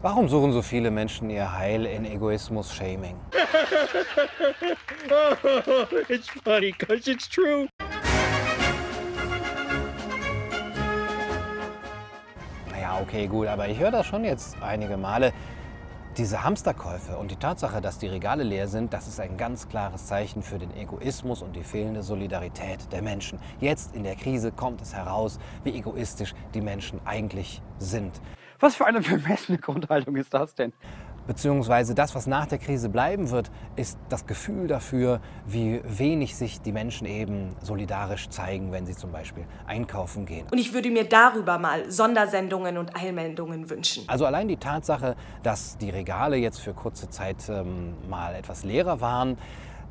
Warum suchen so viele Menschen ihr Heil in Egoismus-Shaming? it's funny because it's true. Naja, okay, gut, aber ich höre das schon jetzt einige Male. Diese Hamsterkäufe und die Tatsache, dass die Regale leer sind, das ist ein ganz klares Zeichen für den Egoismus und die fehlende Solidarität der Menschen. Jetzt in der Krise kommt es heraus, wie egoistisch die Menschen eigentlich sind. Was für eine vermessene Grundhaltung ist das denn? Beziehungsweise das, was nach der Krise bleiben wird, ist das Gefühl dafür, wie wenig sich die Menschen eben solidarisch zeigen, wenn sie zum Beispiel einkaufen gehen. Und ich würde mir darüber mal Sondersendungen und Eilmeldungen wünschen. Also allein die Tatsache, dass die Regale jetzt für kurze Zeit ähm, mal etwas leerer waren,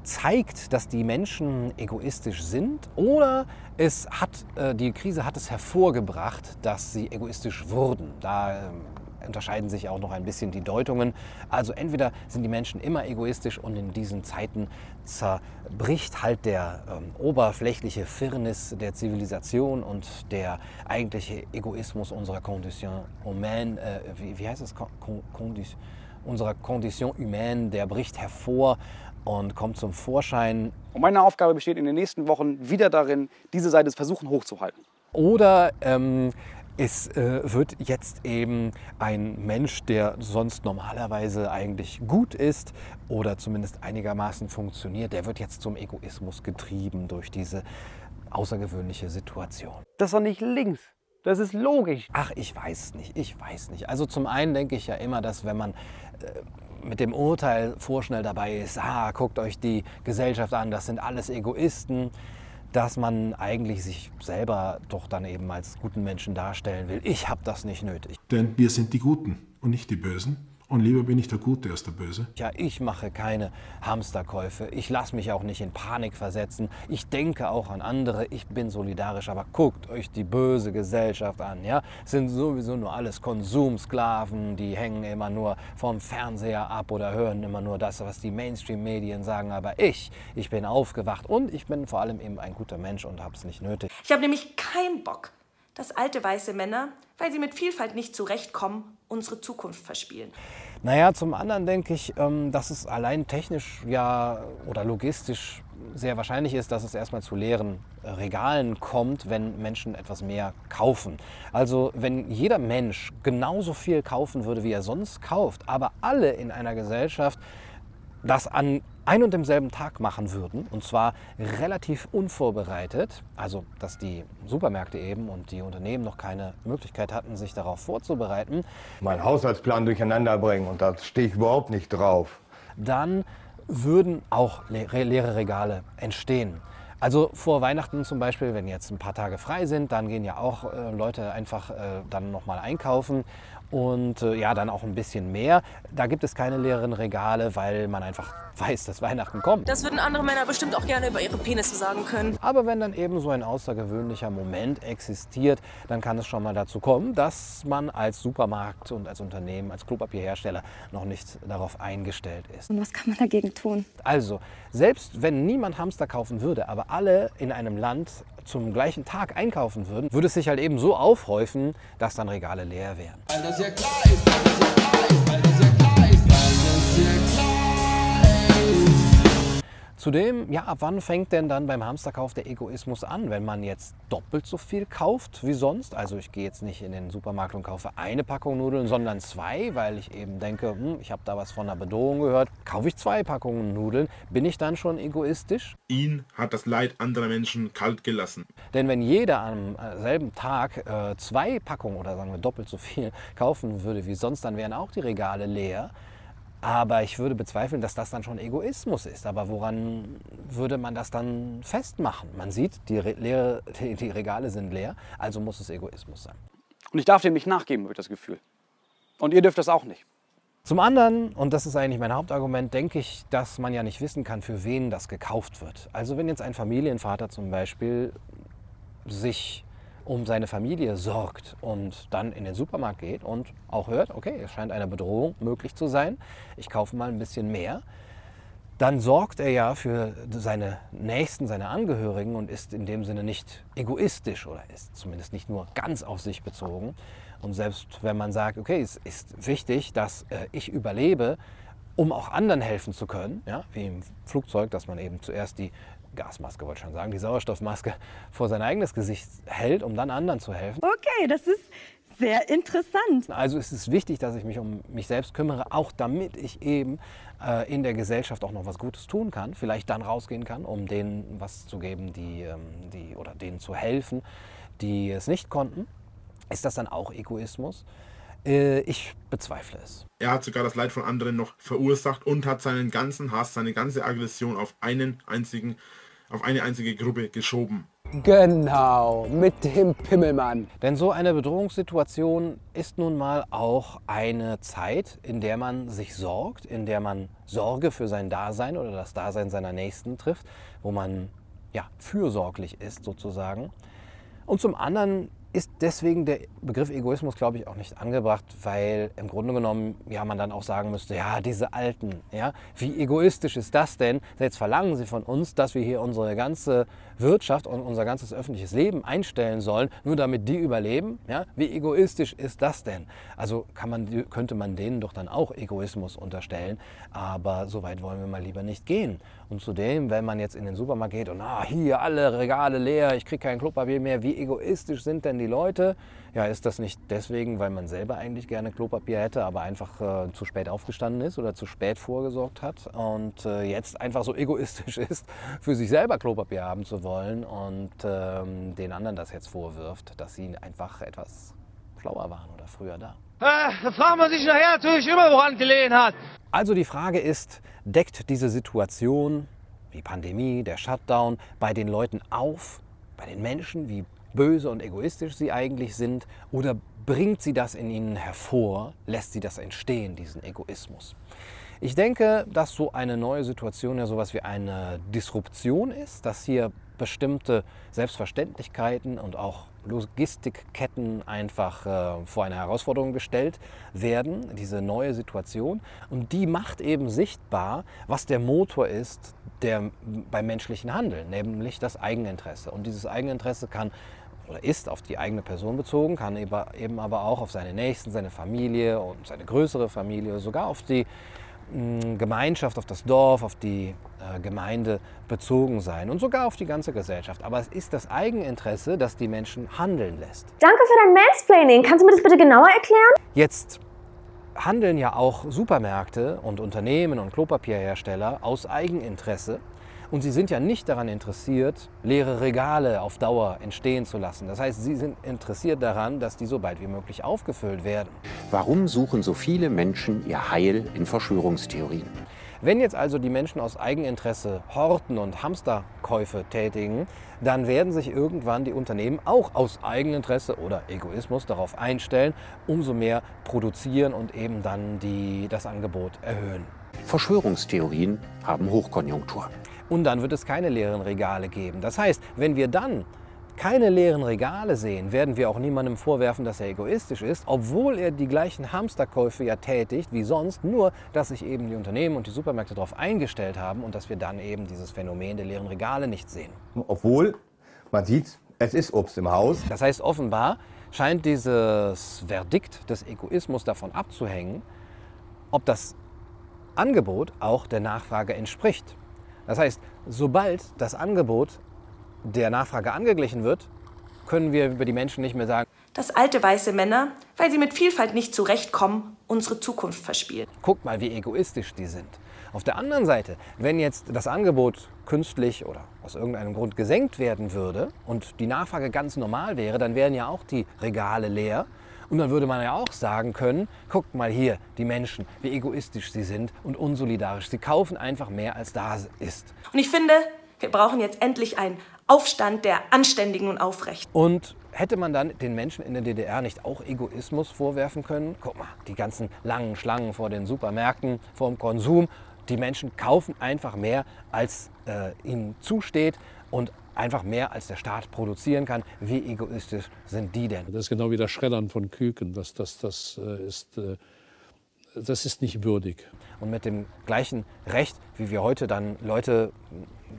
zeigt, dass die Menschen egoistisch sind oder es hat, äh, die Krise hat es hervorgebracht, dass sie egoistisch wurden. Da ähm, unterscheiden sich auch noch ein bisschen die Deutungen. Also entweder sind die Menschen immer egoistisch und in diesen Zeiten zerbricht halt der ähm, oberflächliche Firnis der Zivilisation und der eigentliche Egoismus unserer Condition humaine, äh, wie, wie heißt es, Con Condition, unserer Condition humaine, der bricht hervor und kommt zum Vorschein. Und meine Aufgabe besteht in den nächsten Wochen wieder darin, diese Seite versuchen hochzuhalten. Oder ähm, es äh, wird jetzt eben ein Mensch, der sonst normalerweise eigentlich gut ist oder zumindest einigermaßen funktioniert, der wird jetzt zum Egoismus getrieben durch diese außergewöhnliche Situation. Das doch nicht links. Das ist logisch. Ach, ich weiß nicht, ich weiß nicht. Also zum einen denke ich ja immer, dass wenn man äh, mit dem Urteil vorschnell dabei ist, ah, guckt euch die Gesellschaft an, das sind alles Egoisten, dass man eigentlich sich selber doch dann eben als guten Menschen darstellen will. Ich habe das nicht nötig. Denn wir sind die Guten und nicht die Bösen. Und lieber bin ich der Gute als der Böse. Ja, ich mache keine Hamsterkäufe. Ich lasse mich auch nicht in Panik versetzen. Ich denke auch an andere. Ich bin solidarisch. Aber guckt euch die böse Gesellschaft an. Ja, es sind sowieso nur alles Konsumsklaven. Die hängen immer nur vom Fernseher ab oder hören immer nur das, was die Mainstream-Medien sagen. Aber ich, ich bin aufgewacht und ich bin vor allem eben ein guter Mensch und habe es nicht nötig. Ich habe nämlich keinen Bock, dass alte weiße Männer, weil sie mit Vielfalt nicht zurechtkommen, unsere Zukunft verspielen. Naja, zum anderen denke ich, ähm, dass es allein technisch ja oder logistisch sehr wahrscheinlich ist, dass es erstmal zu leeren äh, Regalen kommt, wenn Menschen etwas mehr kaufen. Also wenn jeder Mensch genauso viel kaufen würde, wie er sonst kauft, aber alle in einer Gesellschaft das an ein und demselben Tag machen würden, und zwar relativ unvorbereitet, also dass die Supermärkte eben und die Unternehmen noch keine Möglichkeit hatten, sich darauf vorzubereiten, meinen Haushaltsplan durcheinander bringen und da stehe ich überhaupt nicht drauf. Dann würden auch leere Regale entstehen. Also vor Weihnachten zum Beispiel, wenn jetzt ein paar Tage frei sind, dann gehen ja auch äh, Leute einfach äh, dann nochmal einkaufen und äh, ja, dann auch ein bisschen mehr. Da gibt es keine leeren Regale, weil man einfach weiß, dass Weihnachten kommt. Das würden andere Männer bestimmt auch gerne über ihre Penisse sagen können. Aber wenn dann eben so ein außergewöhnlicher Moment existiert, dann kann es schon mal dazu kommen, dass man als Supermarkt und als Unternehmen, als Klopapierhersteller noch nicht darauf eingestellt ist. Und was kann man dagegen tun? Also, selbst wenn niemand Hamster kaufen würde, aber alle in einem Land zum gleichen Tag einkaufen würden, würde es sich halt eben so aufhäufen, dass dann Regale leer wären. Weil das ja klar ist, weil das ja klar ist, weil das ja klar ist, Zudem, ja, ab wann fängt denn dann beim Hamsterkauf der Egoismus an? Wenn man jetzt doppelt so viel kauft wie sonst, also ich gehe jetzt nicht in den Supermarkt und kaufe eine Packung Nudeln, sondern zwei, weil ich eben denke, hm, ich habe da was von einer Bedrohung gehört, kaufe ich zwei Packungen Nudeln, bin ich dann schon egoistisch? Ihn hat das Leid anderer Menschen kalt gelassen. Denn wenn jeder am selben Tag äh, zwei Packungen oder sagen wir doppelt so viel kaufen würde wie sonst, dann wären auch die Regale leer. Aber ich würde bezweifeln, dass das dann schon Egoismus ist. Aber woran würde man das dann festmachen? Man sieht, die, leere, die, die Regale sind leer, also muss es Egoismus sein. Und ich darf dem nicht nachgeben, habe ich das Gefühl. Und ihr dürft das auch nicht. Zum anderen, und das ist eigentlich mein Hauptargument, denke ich, dass man ja nicht wissen kann, für wen das gekauft wird. Also wenn jetzt ein Familienvater zum Beispiel sich um seine Familie sorgt und dann in den Supermarkt geht und auch hört, okay, es scheint eine Bedrohung möglich zu sein, ich kaufe mal ein bisschen mehr, dann sorgt er ja für seine Nächsten, seine Angehörigen und ist in dem Sinne nicht egoistisch oder ist zumindest nicht nur ganz auf sich bezogen. Und selbst wenn man sagt, okay, es ist wichtig, dass äh, ich überlebe, um auch anderen helfen zu können, ja, wie im Flugzeug, dass man eben zuerst die Gasmaske, wollte ich schon sagen, die Sauerstoffmaske vor sein eigenes Gesicht hält, um dann anderen zu helfen. Okay, das ist sehr interessant. Also es ist wichtig, dass ich mich um mich selbst kümmere, auch damit ich eben äh, in der Gesellschaft auch noch was Gutes tun kann, vielleicht dann rausgehen kann, um denen was zu geben, die, ähm, die oder denen zu helfen, die es nicht konnten. Ist das dann auch Egoismus? Äh, ich bezweifle es. Er hat sogar das Leid von anderen noch verursacht und hat seinen ganzen Hass, seine ganze Aggression auf einen einzigen, auf eine einzige Gruppe geschoben. Genau, mit dem Pimmelmann. Denn so eine Bedrohungssituation ist nun mal auch eine Zeit, in der man sich sorgt, in der man Sorge für sein Dasein oder das Dasein seiner Nächsten trifft, wo man ja, fürsorglich ist sozusagen. Und zum anderen ist deswegen der Begriff Egoismus, glaube ich, auch nicht angebracht, weil im Grunde genommen ja man dann auch sagen müsste, ja, diese Alten, ja, wie egoistisch ist das denn? Jetzt verlangen sie von uns, dass wir hier unsere ganze Wirtschaft und unser ganzes öffentliches Leben einstellen sollen, nur damit die überleben, ja? Wie egoistisch ist das denn? Also kann man, könnte man denen doch dann auch Egoismus unterstellen, aber so weit wollen wir mal lieber nicht gehen. Und zudem, wenn man jetzt in den Supermarkt geht und ah, hier alle Regale leer, ich kriege kein Klopapier mehr, wie egoistisch sind denn die Leute? Ja, ist das nicht deswegen, weil man selber eigentlich gerne Klopapier hätte, aber einfach äh, zu spät aufgestanden ist oder zu spät vorgesorgt hat und äh, jetzt einfach so egoistisch ist, für sich selber Klopapier haben zu wollen und ähm, den anderen das jetzt vorwirft, dass sie einfach etwas schlauer waren oder früher da. Äh, da fragt man sich nachher natürlich immer, woran gelegen hat. Also die Frage ist, deckt diese Situation, die Pandemie, der Shutdown, bei den Leuten auf, bei den Menschen, wie böse und egoistisch sie eigentlich sind, oder bringt sie das in ihnen hervor, lässt sie das entstehen, diesen Egoismus? Ich denke, dass so eine neue Situation ja sowas wie eine Disruption ist, dass hier bestimmte Selbstverständlichkeiten und auch Logistikketten einfach äh, vor eine Herausforderung gestellt werden, diese neue Situation. Und die macht eben sichtbar, was der Motor ist der, beim menschlichen Handeln, nämlich das Eigeninteresse. Und dieses Eigeninteresse kann oder ist auf die eigene Person bezogen, kann eben aber auch auf seine Nächsten, seine Familie und seine größere Familie, sogar auf die Gemeinschaft, auf das Dorf, auf die äh, Gemeinde bezogen sein und sogar auf die ganze Gesellschaft. Aber es ist das Eigeninteresse, das die Menschen handeln lässt. Danke für dein Mansplaining. Kannst du mir das bitte genauer erklären? Jetzt handeln ja auch Supermärkte und Unternehmen und Klopapierhersteller aus Eigeninteresse und sie sind ja nicht daran interessiert, leere Regale auf Dauer entstehen zu lassen. Das heißt, sie sind interessiert daran, dass die so bald wie möglich aufgefüllt werden. Warum suchen so viele Menschen ihr Heil in Verschwörungstheorien? Wenn jetzt also die Menschen aus Eigeninteresse Horten und Hamsterkäufe tätigen, dann werden sich irgendwann die Unternehmen auch aus Eigeninteresse oder Egoismus darauf einstellen, umso mehr produzieren und eben dann die, das Angebot erhöhen. Verschwörungstheorien haben Hochkonjunktur. Und dann wird es keine leeren Regale geben. Das heißt, wenn wir dann keine leeren Regale sehen, werden wir auch niemandem vorwerfen, dass er egoistisch ist, obwohl er die gleichen Hamsterkäufe ja tätigt wie sonst, nur dass sich eben die Unternehmen und die Supermärkte darauf eingestellt haben und dass wir dann eben dieses Phänomen der leeren Regale nicht sehen. Obwohl man sieht, es ist Obst im Haus. Das heißt, offenbar scheint dieses Verdikt des Egoismus davon abzuhängen, ob das Angebot auch der Nachfrage entspricht. Das heißt, sobald das Angebot der Nachfrage angeglichen wird, können wir über die Menschen nicht mehr sagen, dass alte weiße Männer, weil sie mit Vielfalt nicht zurechtkommen, unsere Zukunft verspielen. Guck mal, wie egoistisch die sind. Auf der anderen Seite, wenn jetzt das Angebot künstlich oder aus irgendeinem Grund gesenkt werden würde und die Nachfrage ganz normal wäre, dann wären ja auch die Regale leer und dann würde man ja auch sagen können, guckt mal hier, die Menschen, wie egoistisch sie sind und unsolidarisch. Sie kaufen einfach mehr, als da ist. Und ich finde, wir brauchen jetzt endlich einen Aufstand der Anständigen und Aufrechten. Und hätte man dann den Menschen in der DDR nicht auch Egoismus vorwerfen können? Guck mal, die ganzen langen Schlangen vor den Supermärkten, vor dem Konsum. Die Menschen kaufen einfach mehr, als äh, ihnen zusteht. Und einfach mehr als der Staat produzieren kann. Wie egoistisch sind die denn? Das ist genau wie das Schreddern von Küken. Das, das, das äh, ist äh, das ist nicht würdig. Und mit dem gleichen Recht, wie wir heute dann Leute,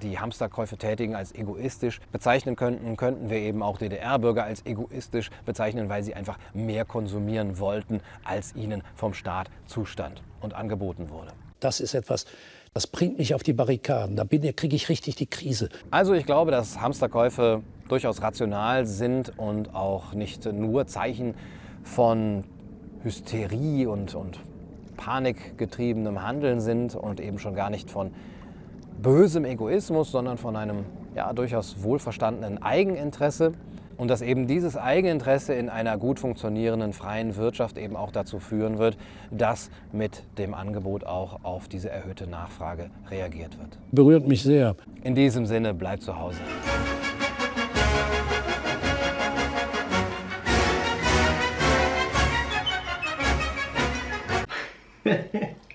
die Hamsterkäufe tätigen, als egoistisch bezeichnen könnten, könnten wir eben auch DDR-Bürger als egoistisch bezeichnen, weil sie einfach mehr konsumieren wollten, als ihnen vom Staat zustand und angeboten wurde. Das ist etwas, das bringt mich auf die Barrikaden. Da kriege ich richtig die Krise. Also ich glaube, dass Hamsterkäufe durchaus rational sind und auch nicht nur Zeichen von Hysterie und, und panikgetriebenem Handeln sind und eben schon gar nicht von bösem Egoismus, sondern von einem ja, durchaus wohlverstandenen Eigeninteresse. Und dass eben dieses Eigeninteresse in einer gut funktionierenden freien Wirtschaft eben auch dazu führen wird, dass mit dem Angebot auch auf diese erhöhte Nachfrage reagiert wird. Berührt mich sehr. In diesem Sinne, bleibt zu Hause.